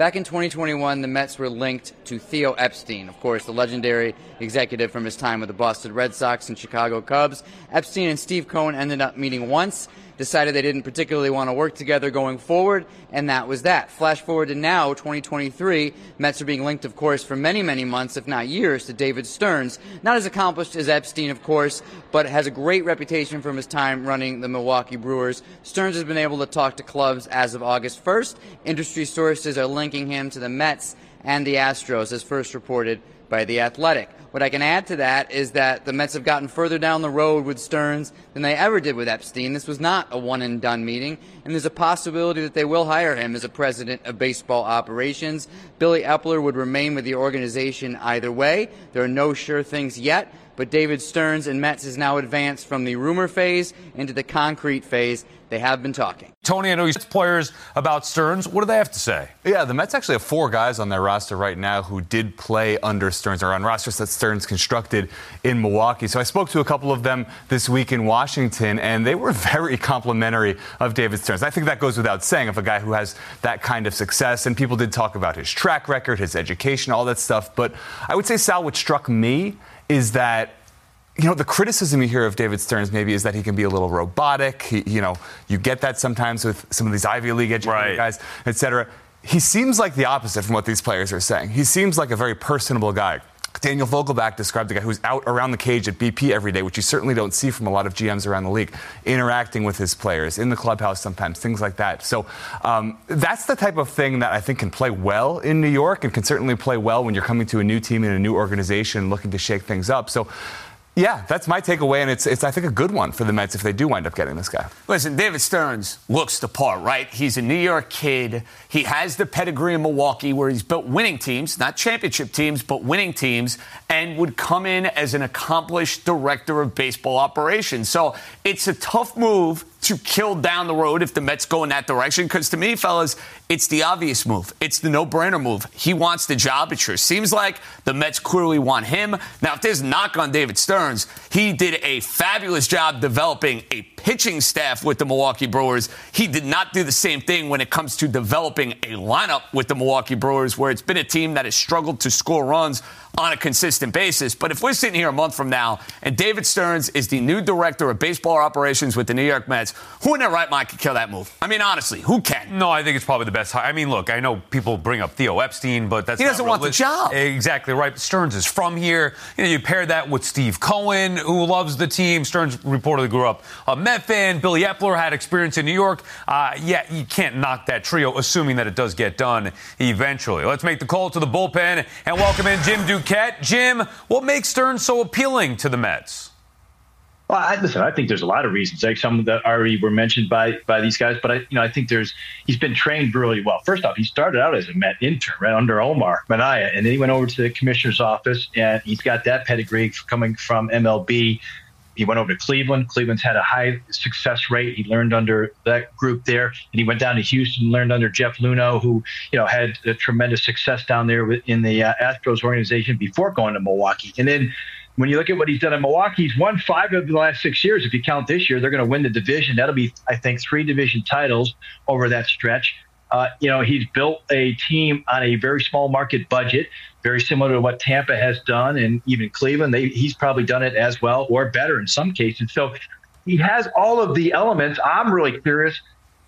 Back in 2021, the Mets were linked to Theo Epstein, of course, the legendary executive from his time with the Boston Red Sox and Chicago Cubs. Epstein and Steve Cohen ended up meeting once decided they didn't particularly want to work together going forward, and that was that. Flash forward to now, 2023, Mets are being linked, of course, for many, many months, if not years, to David Stearns. Not as accomplished as Epstein, of course, but has a great reputation from his time running the Milwaukee Brewers. Stearns has been able to talk to clubs as of August 1st. Industry sources are linking him to the Mets and the Astros, as first reported by The Athletic. What I can add to that is that the Mets have gotten further down the road with Stearns than they ever did with Epstein. This was not a one and done meeting, and there's a possibility that they will hire him as a president of baseball operations. Billy Eppler would remain with the organization either way. There are no sure things yet, but David Stearns and Mets has now advanced from the rumor phase into the concrete phase. They have been talking. Tony, I know you asked players about Stearns. What do they have to say? Yeah, the Mets actually have four guys on their roster right now who did play under Stearns or on rosters that Stearns constructed in Milwaukee. So I spoke to a couple of them this week in Washington, and they were very complimentary of David Stearns. I think that goes without saying of a guy who has that kind of success. And people did talk about his track record, his education, all that stuff. But I would say, Sal, what struck me is that you know, the criticism you hear of David Stearns maybe is that he can be a little robotic. He, you know, you get that sometimes with some of these Ivy League educated right. guys, et cetera. He seems like the opposite from what these players are saying. He seems like a very personable guy. Daniel Vogelbach described the guy who's out around the cage at BP every day, which you certainly don't see from a lot of GMs around the league, interacting with his players in the clubhouse sometimes, things like that. So um, that's the type of thing that I think can play well in New York and can certainly play well when you're coming to a new team in a new organization looking to shake things up. So yeah, that's my takeaway, and it's, it's, I think, a good one for the Mets if they do wind up getting this guy. Listen, David Stearns looks the part, right? He's a New York kid. He has the pedigree in Milwaukee where he's built winning teams, not championship teams, but winning teams, and would come in as an accomplished director of baseball operations. So it's a tough move to kill down the road if the Mets go in that direction. Because to me, fellas, it's the obvious move. It's the no brainer move. He wants the job. It sure seems like the Mets clearly want him. Now, if there's knock on David Stearns, he did a fabulous job developing a pitching staff with the Milwaukee Brewers. He did not do the same thing when it comes to developing a lineup with the Milwaukee Brewers, where it's been a team that has struggled to score runs on a consistent basis. But if we're sitting here a month from now and David Stearns is the new director of baseball operations with the New York Mets, who in their right mind could kill that move? I mean, honestly, who can? No, I think it's probably the best. I mean, look, I know people bring up Theo Epstein, but that's he doesn't want the job. Exactly right. Stearns is from here. You know, you pair that with Steve Cohen, who loves the team. Stearns reportedly grew up a Met fan. Billy Eppler had experience in New York. Uh, yeah, you can't knock that trio, assuming that it does get done eventually. Let's make the call to the bullpen and welcome in Jim Duke. Duquette. Jim, what makes Stearns so appealing to the Mets? Well, I, listen, I think there's a lot of reasons. Like some that already were mentioned by by these guys, but I, you know, I think there's he's been trained really well. First off, he started out as a Met intern right under Omar Minaya, and then he went over to the commissioner's office, and he's got that pedigree coming from MLB. He went over to Cleveland. Cleveland's had a high success rate. He learned under that group there, and he went down to Houston, learned under Jeff Luhnow, who you know had a tremendous success down there in the uh, Astros organization before going to Milwaukee. And then when you look at what he's done in Milwaukee, he's won five of the last six years. If you count this year, they're going to win the division. That'll be, I think, three division titles over that stretch. Uh, you know, he's built a team on a very small market budget, very similar to what Tampa has done, and even Cleveland. They, he's probably done it as well or better in some cases. So he has all of the elements. I'm really curious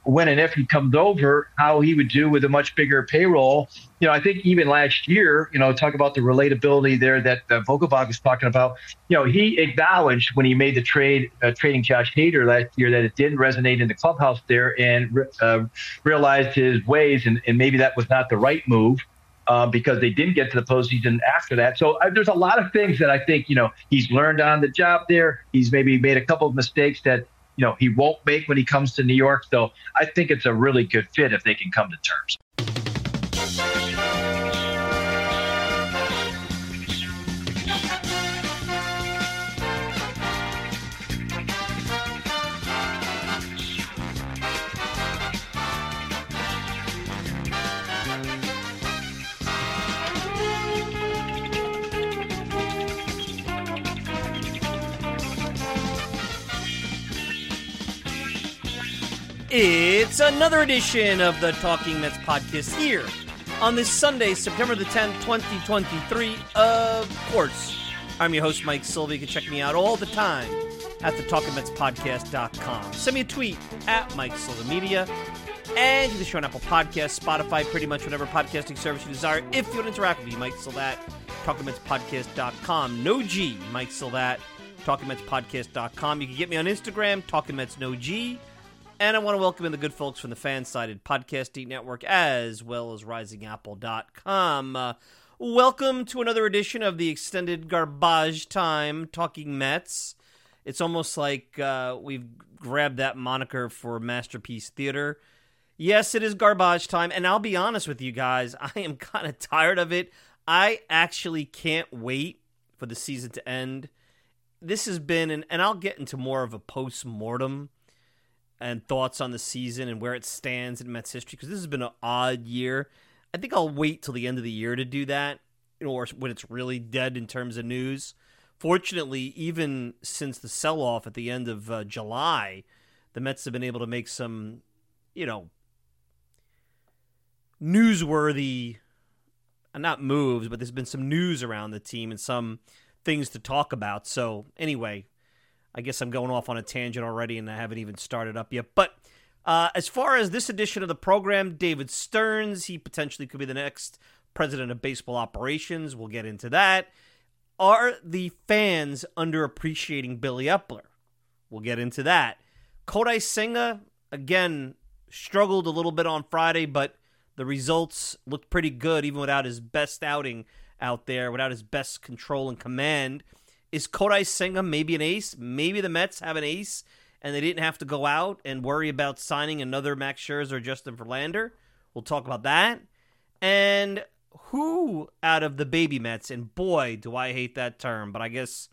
when and if he comes over, how he would do with a much bigger payroll. You know, I think even last year, you know, talk about the relatability there that uh, Vogelbach was talking about. You know, he acknowledged when he made the trade, uh, trading Josh Hader last year, that it didn't resonate in the clubhouse there and uh, realized his ways, and, and maybe that was not the right move. Uh, because they didn't get to the postseason after that. So uh, there's a lot of things that I think you know he's learned on the job there. He's maybe made a couple of mistakes that you know he won't make when he comes to New York. So I think it's a really good fit if they can come to terms. It's another edition of the Talking Mets podcast here on this Sunday, September the 10th, 2023. Of course, I'm your host, Mike Silva. You can check me out all the time at the Talking Mets TalkingMetsPodcast.com. Send me a tweet at Mike Silva Media. And you can show on Apple Podcasts, Spotify, pretty much whatever podcasting service you desire. If you want to interact with me, Mike Silva Silvat, TalkingMetsPodcast.com. No G, Mike Silva Silvat, TalkingMetsPodcast.com. You can get me on Instagram, TalkingMets No G. And I want to welcome in the good folks from the FanSided Podcasting Network as well as RisingApple.com. Uh, welcome to another edition of the extended garbage time Talking Mets. It's almost like uh, we've grabbed that moniker for Masterpiece Theater. Yes, it is garbage time, and I'll be honest with you guys, I am kind of tired of it. I actually can't wait for the season to end. This has been, and, and I'll get into more of a post mortem and thoughts on the season and where it stands in Mets history because this has been an odd year. I think I'll wait till the end of the year to do that, or when it's really dead in terms of news. Fortunately, even since the sell off at the end of uh, July, the Mets have been able to make some, you know, newsworthy, uh, not moves, but there's been some news around the team and some things to talk about. So, anyway, I guess I'm going off on a tangent already and I haven't even started up yet. But uh, as far as this edition of the program, David Stearns, he potentially could be the next president of baseball operations. We'll get into that. Are the fans underappreciating Billy Eppler? We'll get into that. Kodai Senga, again, struggled a little bit on Friday, but the results looked pretty good even without his best outing out there, without his best control and command. Is Kodai Senga maybe an ace? Maybe the Mets have an ace and they didn't have to go out and worry about signing another Max Scherzer or Justin Verlander. We'll talk about that. And who out of the baby Mets, and boy, do I hate that term, but I guess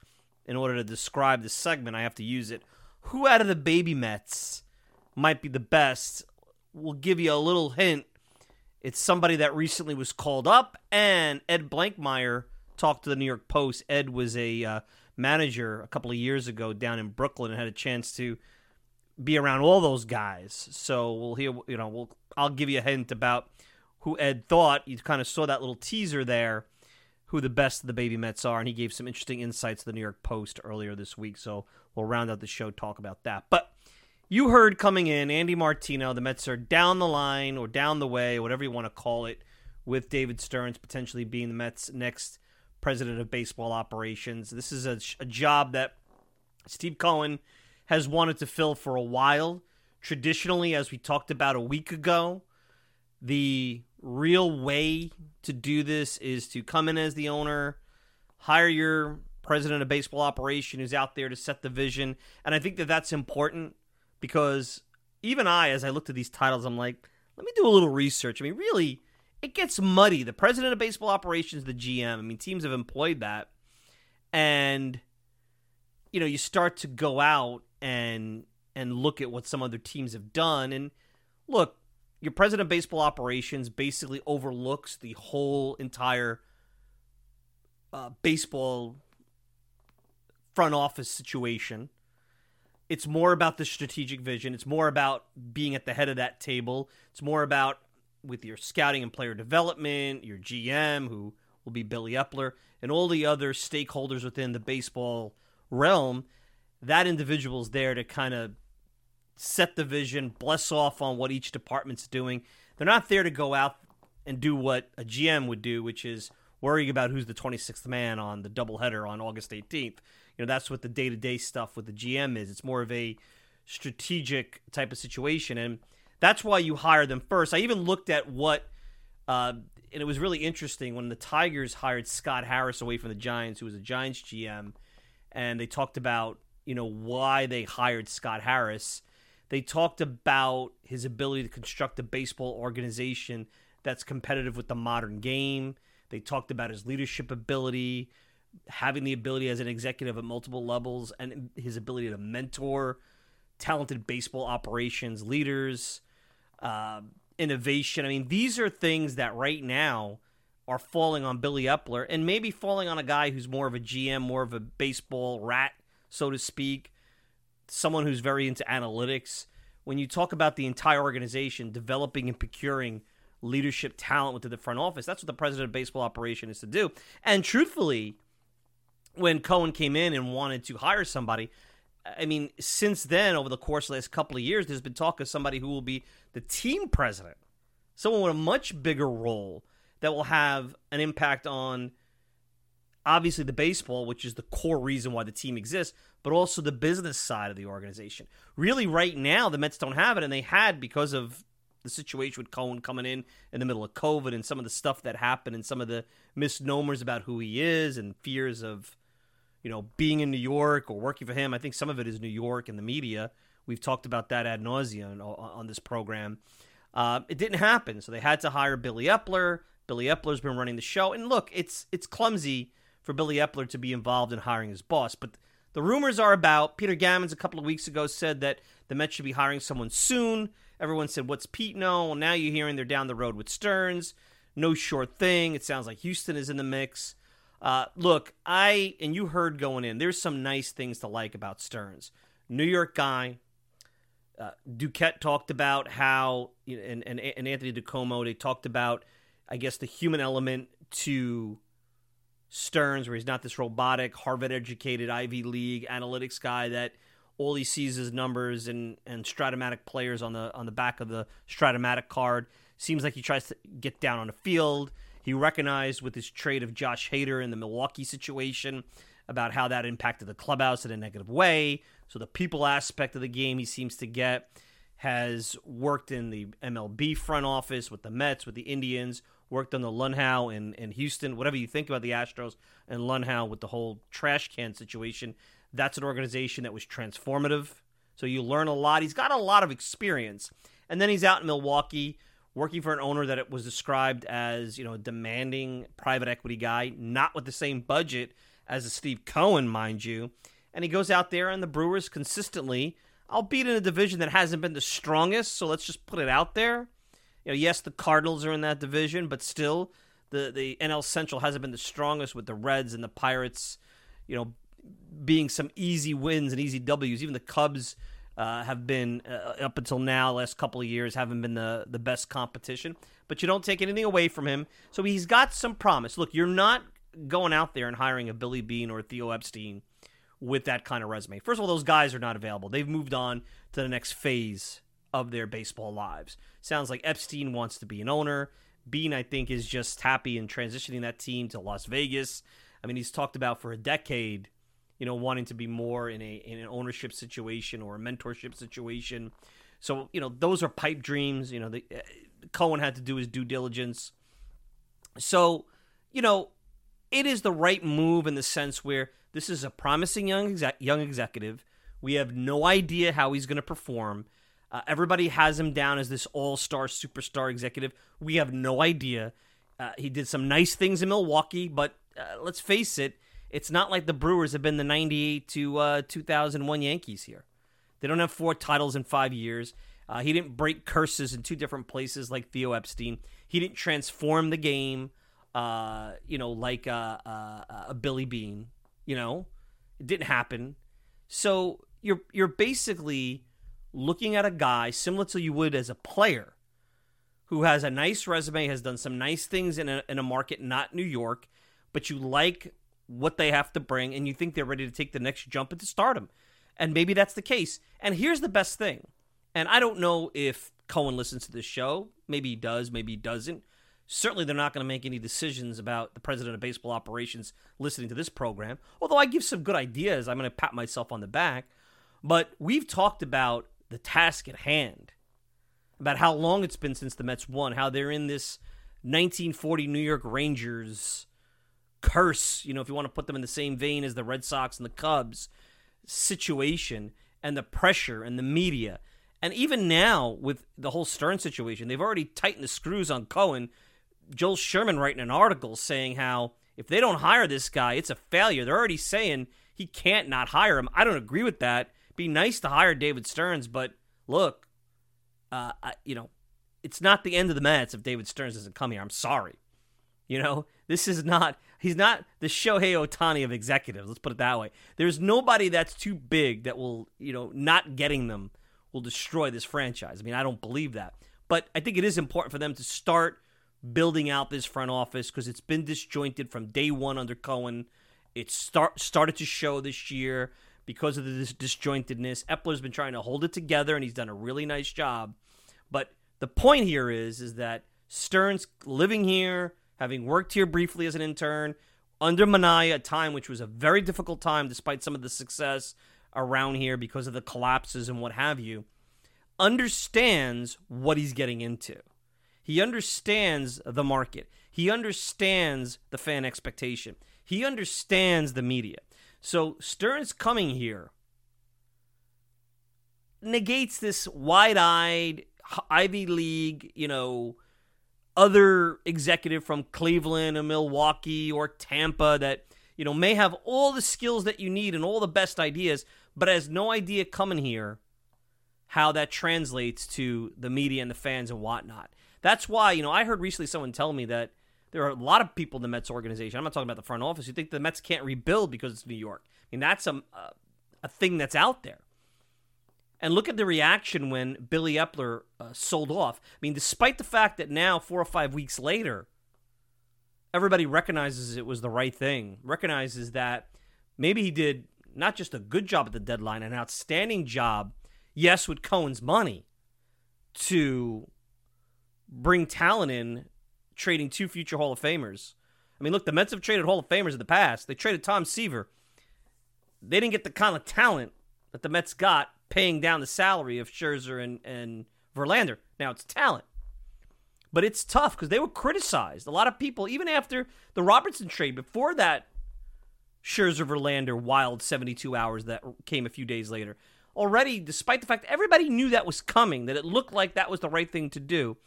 in order to describe the segment, I have to use it. Who out of the baby Mets might be the best? We'll give you a little hint. It's somebody that recently was called up, and Ed Blankmeyer talked to the New York Post. Ed was a uh, manager a couple of years ago down in Brooklyn and had a chance to be around all those guys. So we'll hear, you know, we'll I'll give you a hint about who Ed thought. You kind of saw that little teaser there, who the best of the baby Mets are, and he gave some interesting insights to the New York Post earlier this week. So we'll round out the show talk about that. But you heard coming in, Andy Martino, the Mets are down the line or down the way, whatever you want to call it, with David Stearns potentially being the Mets' next president of baseball operations. This is a, a job that Steve Cohen has wanted to fill for a while. Traditionally, as we talked about a week ago, the real way to do this is to come in as the owner, hire your president of baseball operation who's out there to set the vision. And I think that that's important because even I, as I looked at these titles, I'm like, let me do a little research. I mean, really, it gets muddy. The president of baseball operations, the GM. I mean, teams have employed that, and you know, you start to go out and and look at what some other teams have done, and look, your president of baseball operations basically overlooks the whole entire uh, baseball front office situation. It's more about the strategic vision. It's more about being at the head of that table. It's more about with your scouting and player development, your GM, who will be Billy Eppler, and all the other stakeholders within the baseball realm, that individual is there to kind of set the vision, bless off on what each department's doing. They're not there to go out and do what a GM would do, which is worrying about who's the 26th man on the doubleheader on August 18th. You know, that's what the day to day stuff with the GM is. It's more of a strategic type of situation. And that's why you hire them first. I even looked at what, uh, and it was really interesting when the Tigers hired Scott Harris away from the Giants, who was a Giants GM, and they talked about you know why they hired Scott Harris. They talked about his ability to construct a baseball organization that's competitive with the modern game. They talked about his leadership ability, having the ability as an executive at multiple levels, and his ability to mentor talented baseball operations leaders uh, innovation. I mean, these are things that right now are falling on Billy Eppler and maybe falling on a guy who's more of a GM, more of a baseball rat, so to speak, someone who's very into analytics. When you talk about the entire organization developing and procuring leadership talent within the front office. That's what the president of baseball operation is to do. And truthfully, when Cohen came in and wanted to hire somebody, I mean, since then, over the course of the last couple of years, there's been talk of somebody who will be the team president, someone with a much bigger role that will have an impact on obviously the baseball, which is the core reason why the team exists, but also the business side of the organization. Really, right now, the Mets don't have it, and they had because of the situation with Cohen coming in in the middle of COVID and some of the stuff that happened and some of the misnomers about who he is and fears of, you know, being in New York or working for him. I think some of it is New York and the media. We've talked about that ad nauseum on, this program. Uh, it didn't happen, so they had to hire Billy Eppler. Billy Eppler's been running the show, and look, it's it's clumsy for Billy Eppler to be involved in hiring his boss, but the rumors are about Peter Gammons a couple of weeks ago said that the Mets should be hiring someone soon. Everyone said, "What's Pete know?" Well, now you're hearing they're down the road with Stearns. No short thing. It sounds like Houston is in the mix. Uh, look, I and you heard going in. There's some nice things to like about Stearns. New York guy. Uh, Duquette talked about how, and, and and Anthony DiComo they talked about, I guess the human element to Stearns, where he's not this robotic, Harvard educated, Ivy League analytics guy that all he sees is numbers and, and Strat-O-Matic players on the on the back of the Strat-O-Matic card. Seems like he tries to get down on the field. He recognized with his trade of Josh Hader in the Milwaukee situation about how that impacted the clubhouse in a negative way. So the people aspect of the game he seems to get has worked in the MLB front office with the Mets, with the Indians, worked on the Luhnow in, in Houston. Whatever you think about the Astros and Luhnow with the whole trash can situation, that's an organization that was transformative. So you learn a lot. He's got a lot of experience. And then he's out in Milwaukee working for an owner that it was described as, you know, a demanding private equity guy, not with the same budget as a Steve Cohen, mind you. And he goes out there and the Brewers consistently, albeit in a division that hasn't been the strongest, so let's just put it out there you know, yes, the Cardinals are in that division, but still, the the NL Central hasn't been the strongest with the Reds and the Pirates. You know, being some easy wins and easy Ws. Even the Cubs uh, have been uh, up until now, last couple of years, haven't been the the best competition. But you don't take anything away from him, so he's got some promise. Look, you're not going out there and hiring a Billy Beane or Theo Epstein with that kind of resume. First of all, those guys are not available. They've moved on to the next phase of their baseball lives. Sounds like Epstein wants to be an owner. Beane, I think, is just happy in transitioning that team to Las Vegas. I mean, he's talked about for a decade, you know, wanting to be more in a in an ownership situation or a mentorship situation. So, you know, those are pipe dreams. You know, the, uh, Cohen had to do his due diligence. So, you know, it is the right move in the sense where this is a promising young young executive. We have no idea how he's going to perform. Uh, everybody has him down as this all star superstar executive. We have no idea. Uh, he did some nice things in Milwaukee, but uh, let's face it, it's not like the Brewers have been the 98 to uh, 2001 Yankees here. They don't have four titles in five years. Uh, he didn't break curses in two different places like Theo Epstein. He didn't transform the game, uh, you know, like a, a Billy Beane. You know, it didn't happen. So you're you're basically looking at a guy similar to you would as a player who has a nice resume, has done some nice things in a, in a market not New York, but you like what they have to bring and you think they're ready to take the next jump into stardom. And maybe that's the case. And here's the best thing. And I don't know if Cohen listens to this show. Maybe he does, maybe he doesn't. Certainly, they're not going to make any decisions about the president of baseball operations listening to this program. Although I give some good ideas, I'm going to pat myself on the back. But we've talked about the task at hand, about how long it's been since the Mets won, how they're in this 1940 New York Rangers curse, you know, if you want to put them in the same vein as the Red Sox and the Cubs situation, and the pressure and the media. And even now, with the whole Stearns situation, they've already tightened the screws on Cohen. Joel Sherman writing an article saying how if they don't hire this guy, it's a failure. They're already saying he can't not hire him. I don't agree with that be nice to hire David Stearns, but look, uh, I, you know, it's not the end of the Mets if David Stearns doesn't come here. I'm sorry. You know, this is not, he's not the Shohei Ohtani of executives. Let's put it that way. There's nobody that's too big that will, you know, not getting them will destroy this franchise. I mean, I don't believe that. But I think it is important for them to start building out this front office because it's been disjointed from day one under Cohen. It start started to show this year because of this disjointedness. Eppler's been trying to hold it together, and he's done a really nice job. But the point here is, is that Stearns living here, having worked here briefly as an intern under Minaya, a time which was a very difficult time, despite some of the success around here because of the collapses and what have you, understands what he's getting into. He understands the market. He understands the fan expectation. He understands the media. So Stearns coming here negates this wide-eyed Ivy League, you know, other executive from Cleveland or Milwaukee or Tampa that you know may have all the skills that you need and all the best ideas, but has no idea coming here how that translates to the media and the fans and whatnot. That's why you know I heard recently someone tell me that there are a lot of people in the Mets organization. I'm not talking about the front office. You think the Mets can't rebuild because it's New York? I mean that's a a thing that's out there. And look at the reaction when Billy Eppler uh, sold off. I mean, despite the fact that now, four or five weeks later, everybody recognizes it was the right thing, recognizes that maybe he did not just a good job at the deadline, an outstanding job, yes, with Cohen's money, to bring talent in, trading two future Hall of Famers. I mean, look, the Mets have traded Hall of Famers in the past. They traded Tom Seaver. They didn't get the kind of talent that the Mets got paying down the salary of Scherzer and, and Verlander. Now it's talent. But it's tough because they were criticized. A lot of people, even after the Robertson trade, before that Scherzer Verlander wild 72 hours that came a few days later, already, despite the fact everybody knew that was coming, that it looked like that was the right thing to do,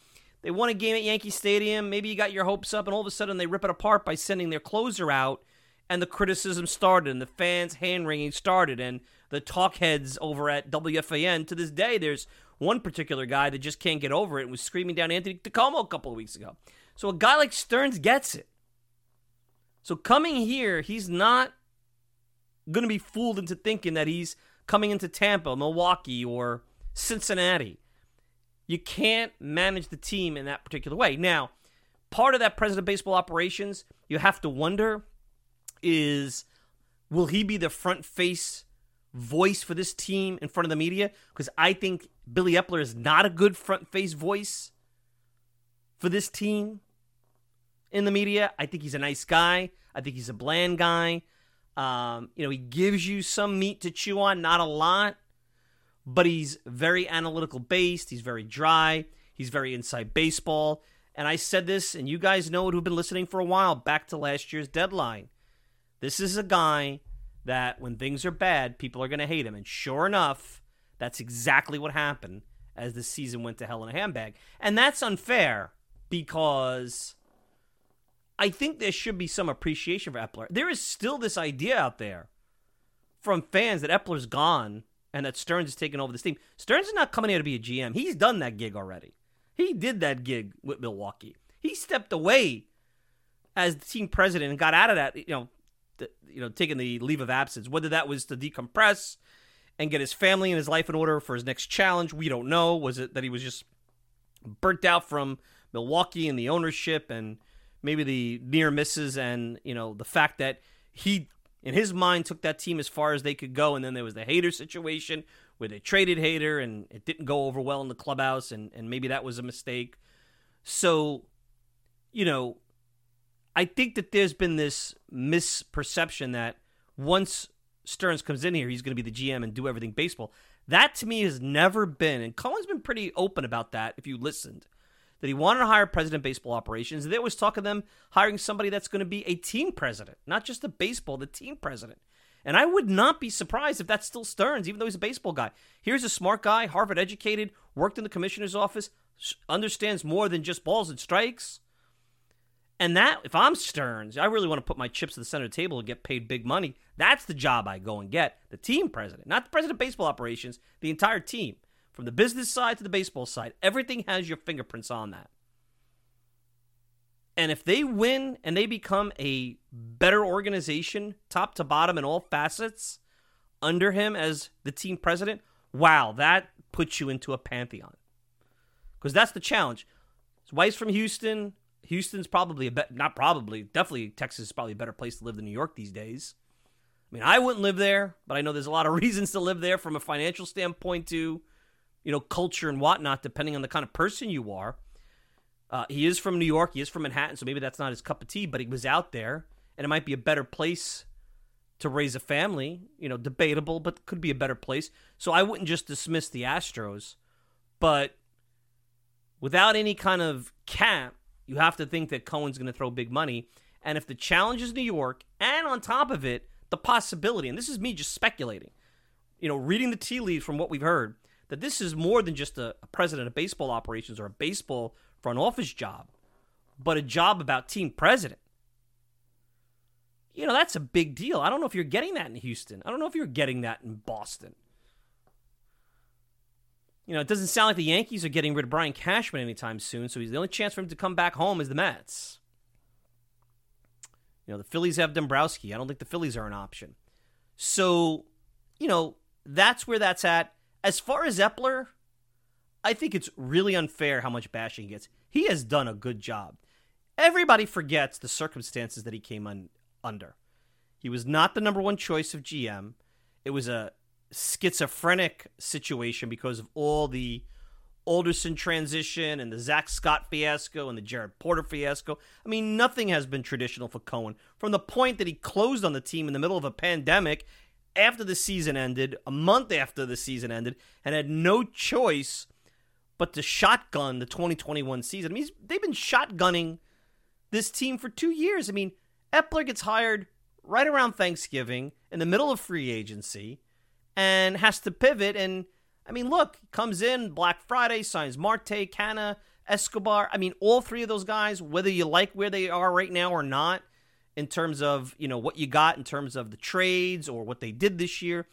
they won a game at Yankee Stadium. Maybe you got your hopes up, and all of a sudden they rip it apart by sending their closer out, and the criticism started, and the fans' hand wringing started, and the talk heads over at WFAN. To this day, there's one particular guy that just can't get over it and was screaming down Anthony DiComo a couple of weeks ago. So a guy like Stearns gets it. So coming here, he's not going to be fooled into thinking that he's coming into Tampa, Milwaukee, or Cincinnati. You can't manage the team in that particular way. Now, part of that president of baseball operations, you have to wonder is will he be the front face voice for this team in front of the media because I think Billy Eppler is not a good front face voice for this team in the media. I think he's a nice guy. I think he's a bland guy. Um, you know, he gives you some meat to chew on, not a lot, but he's very analytical based. He's very dry. He's very inside baseball. And I said this, and you guys know it who've been listening for a while, back to last year's deadline. This is a guy that when things are bad, people are going to hate him. And sure enough, that's exactly what happened as the season went to hell in a handbag. And that's unfair because I think there should be some appreciation for Eppler. There is still this idea out there from fans that Eppler's gone and that Stearns is taking over this team. Stearns is not coming here to be a GM. He's done that gig already. He did that gig with Milwaukee. He stepped away as the team president and got out of that, you know, you know, taking the leave of absence. Whether that was to decompress and get his family and his life in order for his next challenge, we don't know. Was it that he was just burnt out from Milwaukee and the ownership and maybe the near misses and you know the fact that he in his mind took that team as far as they could go and then there was the Hader situation where they traded Hader and it didn't go over well in the clubhouse and, and maybe that was a mistake so you know I think that there's been this misperception that once Stearns comes in here, he's going to be the GM and do everything baseball. That to me has never been, and Cohen's been pretty open about that if you listened, that he wanted to hire president baseball operations. There was talk of them hiring somebody that's going to be a team president, not just the baseball, the team president. And I would not be surprised if that's still Stearns, even though he's a baseball guy. Here's a smart guy, Harvard educated, worked in the commissioner's office, understands more than just balls and strikes. And that, if I'm Stearns, I really want to put my chips at the center of the table and get paid big money. That's the job I go and get. The team president, not the president of baseball operations, the entire team. From the business side to the baseball side, everything has your fingerprints on that. And if they win and they become a better organization, top to bottom in all facets, under him as the team president, wow, that puts you into a pantheon. because that's the challenge. His wife's from Houston. Houston's probably a bet, not probably, definitely Texas is probably a better place to live than New York these days. I mean, I wouldn't live there, but I know there's a lot of reasons to live there from a financial standpoint to, you know, culture and whatnot, depending on the kind of person you are. Uh, he is from New York. He is from Manhattan, so maybe that's not his cup of tea, but he was out there, and it might be a better place to raise a family. You know, debatable, but could be a better place. So I wouldn't just dismiss the Astros, but without any kind of cap, you have to think that Cohen's going to throw big money. And if the challenge is New York, and on top of it, the possibility, and this is me just speculating, you know, reading the tea leaves from what we've heard, that this is more than just a, a president of baseball operations or a baseball front office job, but a job about team president. You know, that's a big deal. I don't know if you're getting that in Houston. I don't know if you're getting that in Boston. You know, it doesn't sound like the Yankees are getting rid of Brian Cashman anytime soon, so he's the only chance for him to come back home is the Mets. You know, the Phillies have Dombrowski. I don't think the Phillies are an option. So, you know, that's where that's at. As far as Eppler, I think it's really unfair how much bashing he gets. He has done a good job. Everybody forgets the circumstances that he came un- under. He was not the number one choice of GM. It was a schizophrenic situation because of all the Alderson transition and the Zack Scott fiasco and the Jared Porter fiasco. I mean, nothing has been traditional for Cohen. From the point that he closed on the team in the middle of a pandemic after the season ended, a month after the season ended, and had no choice but to shotgun the 2021 season. I mean, they've been shotgunning this team for two years. I mean, Eppler gets hired right around Thanksgiving in the middle of free agency and has to pivot. And I mean, look, comes in Black Friday, signs Marte, Canha, Escobar. I mean, all three of those guys, whether you like where they are right now or not, in terms of you know what you got in terms of the trades or what they did this year,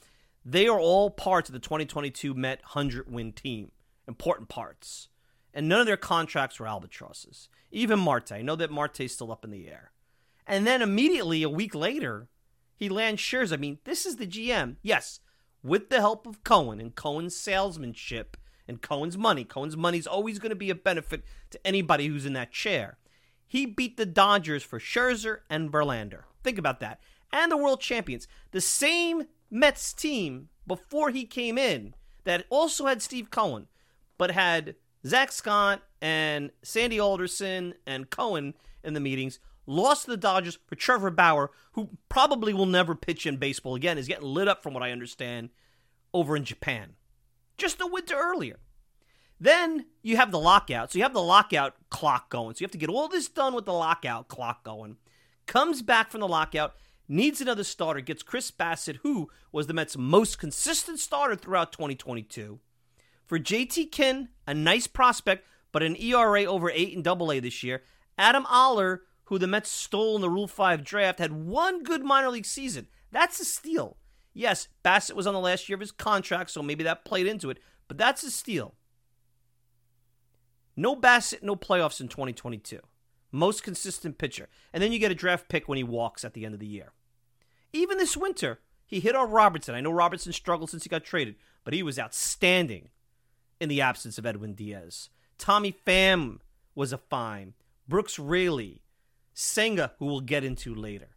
they are all parts of the 2022 Met 100 win team. Important parts. And none of their contracts were albatrosses. Even Marte. I know that Marte's still up in the air. And then immediately a week later, he lands Scherzer. I mean, this is the GM. Yes, with the help of Cohen and Cohen's salesmanship and Cohen's money. Cohen's money is always going to be a benefit to anybody who's in that chair. He beat the Dodgers for Scherzer and Verlander. Think about that. And the world champions. The same Mets team before he came in that also had Steve Cohen, but had Zack Scott and Sandy Alderson and Cohen in the meetings lost to the Dodgers for Trevor Bauer, who probably will never pitch in baseball again, is getting lit up, from what I understand, over in Japan. Just a winter earlier. Then you have the lockout. So you have the lockout clock going. So you have to get all this done with the lockout clock going. Comes back from the lockout, needs another starter, gets Chris Bassitt, who was the Mets' most consistent starter throughout 2022. For JT Ginn, a nice prospect, but an ERA over 8 in double A this year. Adam Oller, who the Mets stole in the Rule 5 draft, had one good minor league season. That's a steal. Yes, Bassitt was on the last year of his contract, so maybe that played into it, but that's a steal. No Bassitt, no playoffs in 2022. Most consistent pitcher. And then you get a draft pick when he walks at the end of the year. Even this winter, he hit on Robertson. I know Robertson struggled since he got traded, but he was outstanding in the absence of Edwin Diaz. Tommy Pham was a fine. Brooks Raley, Senga, who we'll get into later.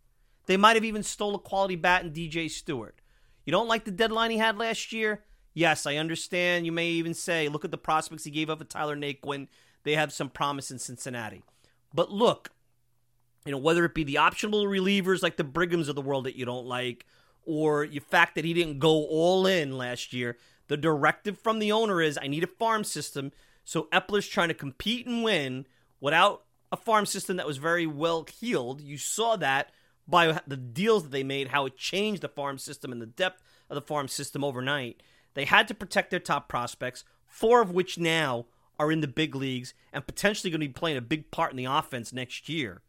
They might have even stole a quality bat in DJ Stewart. You don't like the deadline he had last year? Yes, I understand. You may even say, look at the prospects he gave up at Tyler Naquin. They have some promise in Cincinnati. But look, you know, whether it be the optional relievers like the Brighams of the world that you don't like, or the fact that he didn't go all in last year, the directive from the owner is I need a farm system. So Eppler's trying to compete and win without a farm system that was very well heeled. You saw that by the deals that they made, how it changed the farm system and the depth of the farm system overnight. They had to protect their top prospects, four of which now are in the big leagues and potentially going to be playing a big part in the offense next year.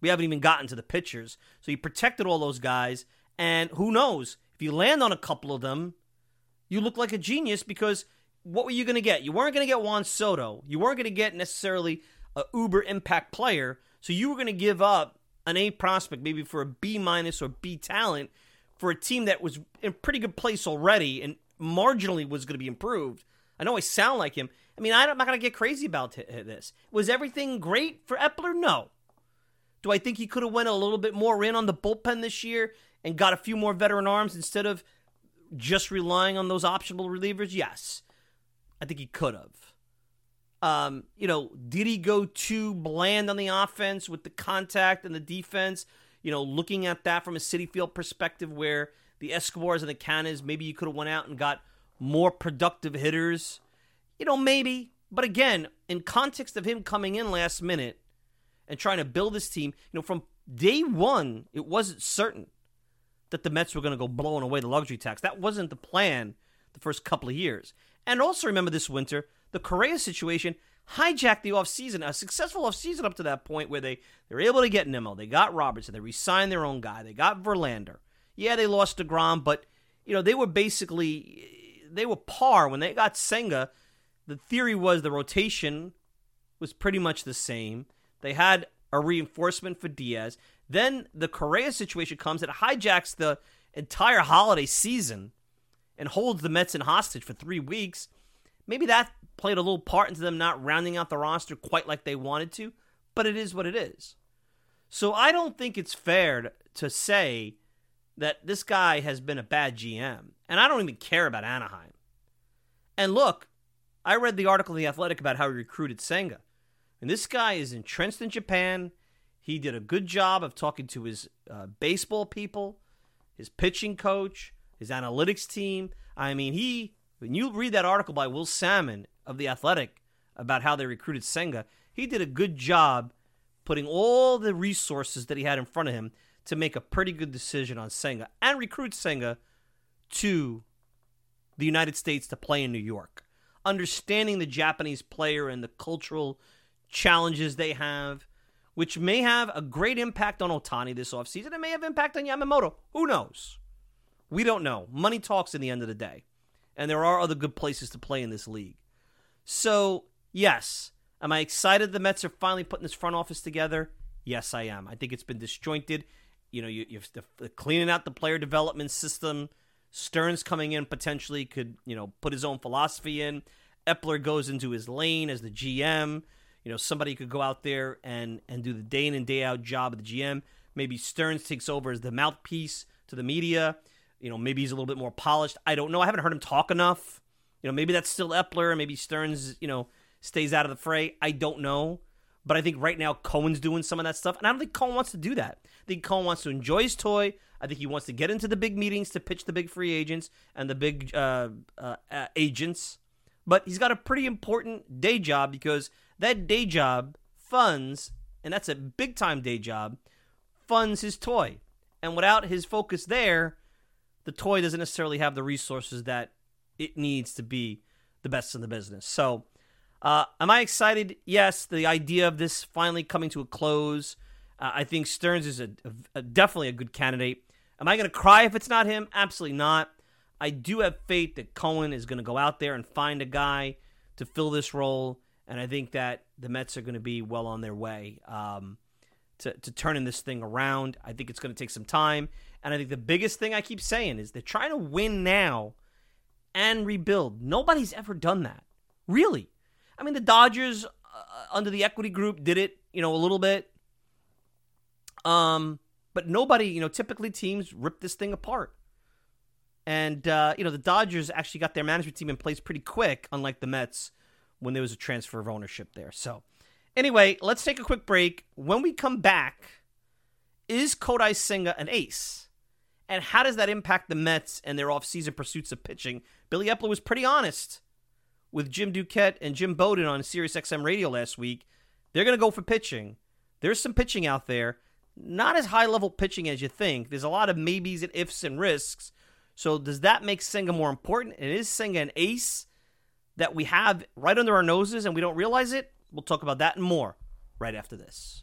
We haven't even gotten to the pitchers. So you protected all those guys, and who knows? If you land on a couple of them, you look like a genius because what were you going to get? You weren't going to get Juan Soto. You weren't going to get necessarily a uber impact player. So you were going to give up an A prospect, maybe for a B minus or B talent, for a team that was in pretty good place already and marginally was going to be improved. I know I sound like him, I mean, I'm not going to get crazy about this. Was everything great for Eppler? No. Do I think he could have went a little bit more in on the bullpen this year and got a few more veteran arms instead of just relying on those optional relievers? Yes. I think he could have. Um, you know, did he go too bland on the offense with the contact and the defense? You know, looking at that from a Citi Field perspective, where the Escobars and the Canhas, maybe you could have went out and got more productive hitters. You know, maybe. But again, in context of him coming in last minute and trying to build this team, you know, from day one, it wasn't certain that the Mets were going to go blowing away the luxury tax. That wasn't the plan the first couple of years. And also remember this winter, the Correa situation hijacked the offseason, a successful offseason up to that point where they, they were able to get Nimmo, they got Robertson, they re-signed their own guy, they got Verlander. Yeah, they lost DeGrom, but you know, they were basically they were par when they got Senga. The theory was the rotation was pretty much the same. They had a reinforcement for Diaz. Then the Correa situation comes, it hijacks the entire holiday season and holds the Mets in hostage for three weeks. Maybe that played a little part into them not rounding out the roster quite like they wanted to, but it is what it is. So I don't think it's fair to say that this guy has been a bad GM, and I don't even care about Anaheim. And look, I read the article in The Athletic about how he recruited Senga. And this guy is entrenched in Japan. He did a good job of talking to his uh, baseball people, his pitching coach, his analytics team. I mean, he, when you read that article by Will Sammon of The Athletic about how they recruited Senga, he did a good job putting all the resources that he had in front of him to make a pretty good decision on Senga and recruit Senga to the United States to play in New York. Understanding the Japanese player and the cultural challenges they have, which may have a great impact on Ohtani this offseason. It may have impact on Yamamoto. Who knows? We don't know. Money talks in the end of the day. And there are other good places to play in this league. So, yes, am I excited the Mets are finally putting this front office together? Yes, I am. I think it's been disjointed. You know, you, you're cleaning out the player development system. Stearns coming in potentially could, you know, put his own philosophy in. Eppler goes into his lane as the GM. You know, somebody could go out there and and do the day in and day out job of the GM. Maybe Stearns takes over as the mouthpiece to the media. You know, maybe he's a little bit more polished. I don't know. I haven't heard him talk enough. You know, maybe that's still Eppler. Maybe Stearns, you know, stays out of the fray. I don't know. But I think right now Cohen's doing some of that stuff, and I don't think Cohen wants to do that. I think Cohen wants to enjoy his toy. I think he wants to get into the big meetings to pitch the big free agents and the big uh, uh, agents. But he's got a pretty important day job because that day job funds, and that's a big time day job, funds his toy. And without his focus there, the toy doesn't necessarily have the resources that it needs to be the best in the business. So, uh, am I excited? Yes. The idea of this finally coming to a close. Uh, I think Stearns is a, a, a, definitely a good candidate. Am I going to cry if it's not him? Absolutely not. I do have faith that Cohen is going to go out there and find a guy to fill this role and I think that the Mets are going to be well on their way um, to, to turning this thing around. I think it's going to take some time. And I think the biggest thing I keep saying is they're trying to win now and rebuild. Nobody's ever done that. Really. I mean, the Dodgers uh, under the equity group did it, you know, a little bit. Um, but nobody, you know, typically teams rip this thing apart. And, uh, you know, the Dodgers actually got their management team in place pretty quick, unlike the Mets when there was a transfer of ownership there. So, anyway, let's take a quick break. When we come back, is Kodai Senga an ace? And how does that impact the Mets and their offseason pursuits of pitching? Billy Eppler was pretty honest with Jim Duquette and Jim Bowden on Sirius XM radio last week. They're going to go for pitching. There's some pitching out there. Not as high level pitching as you think. There's a lot of maybes and ifs and risks. So, does that make Senga more important? And is Senga an ace? that we have right under our noses and we don't realize it? We'll talk about that and more right after this.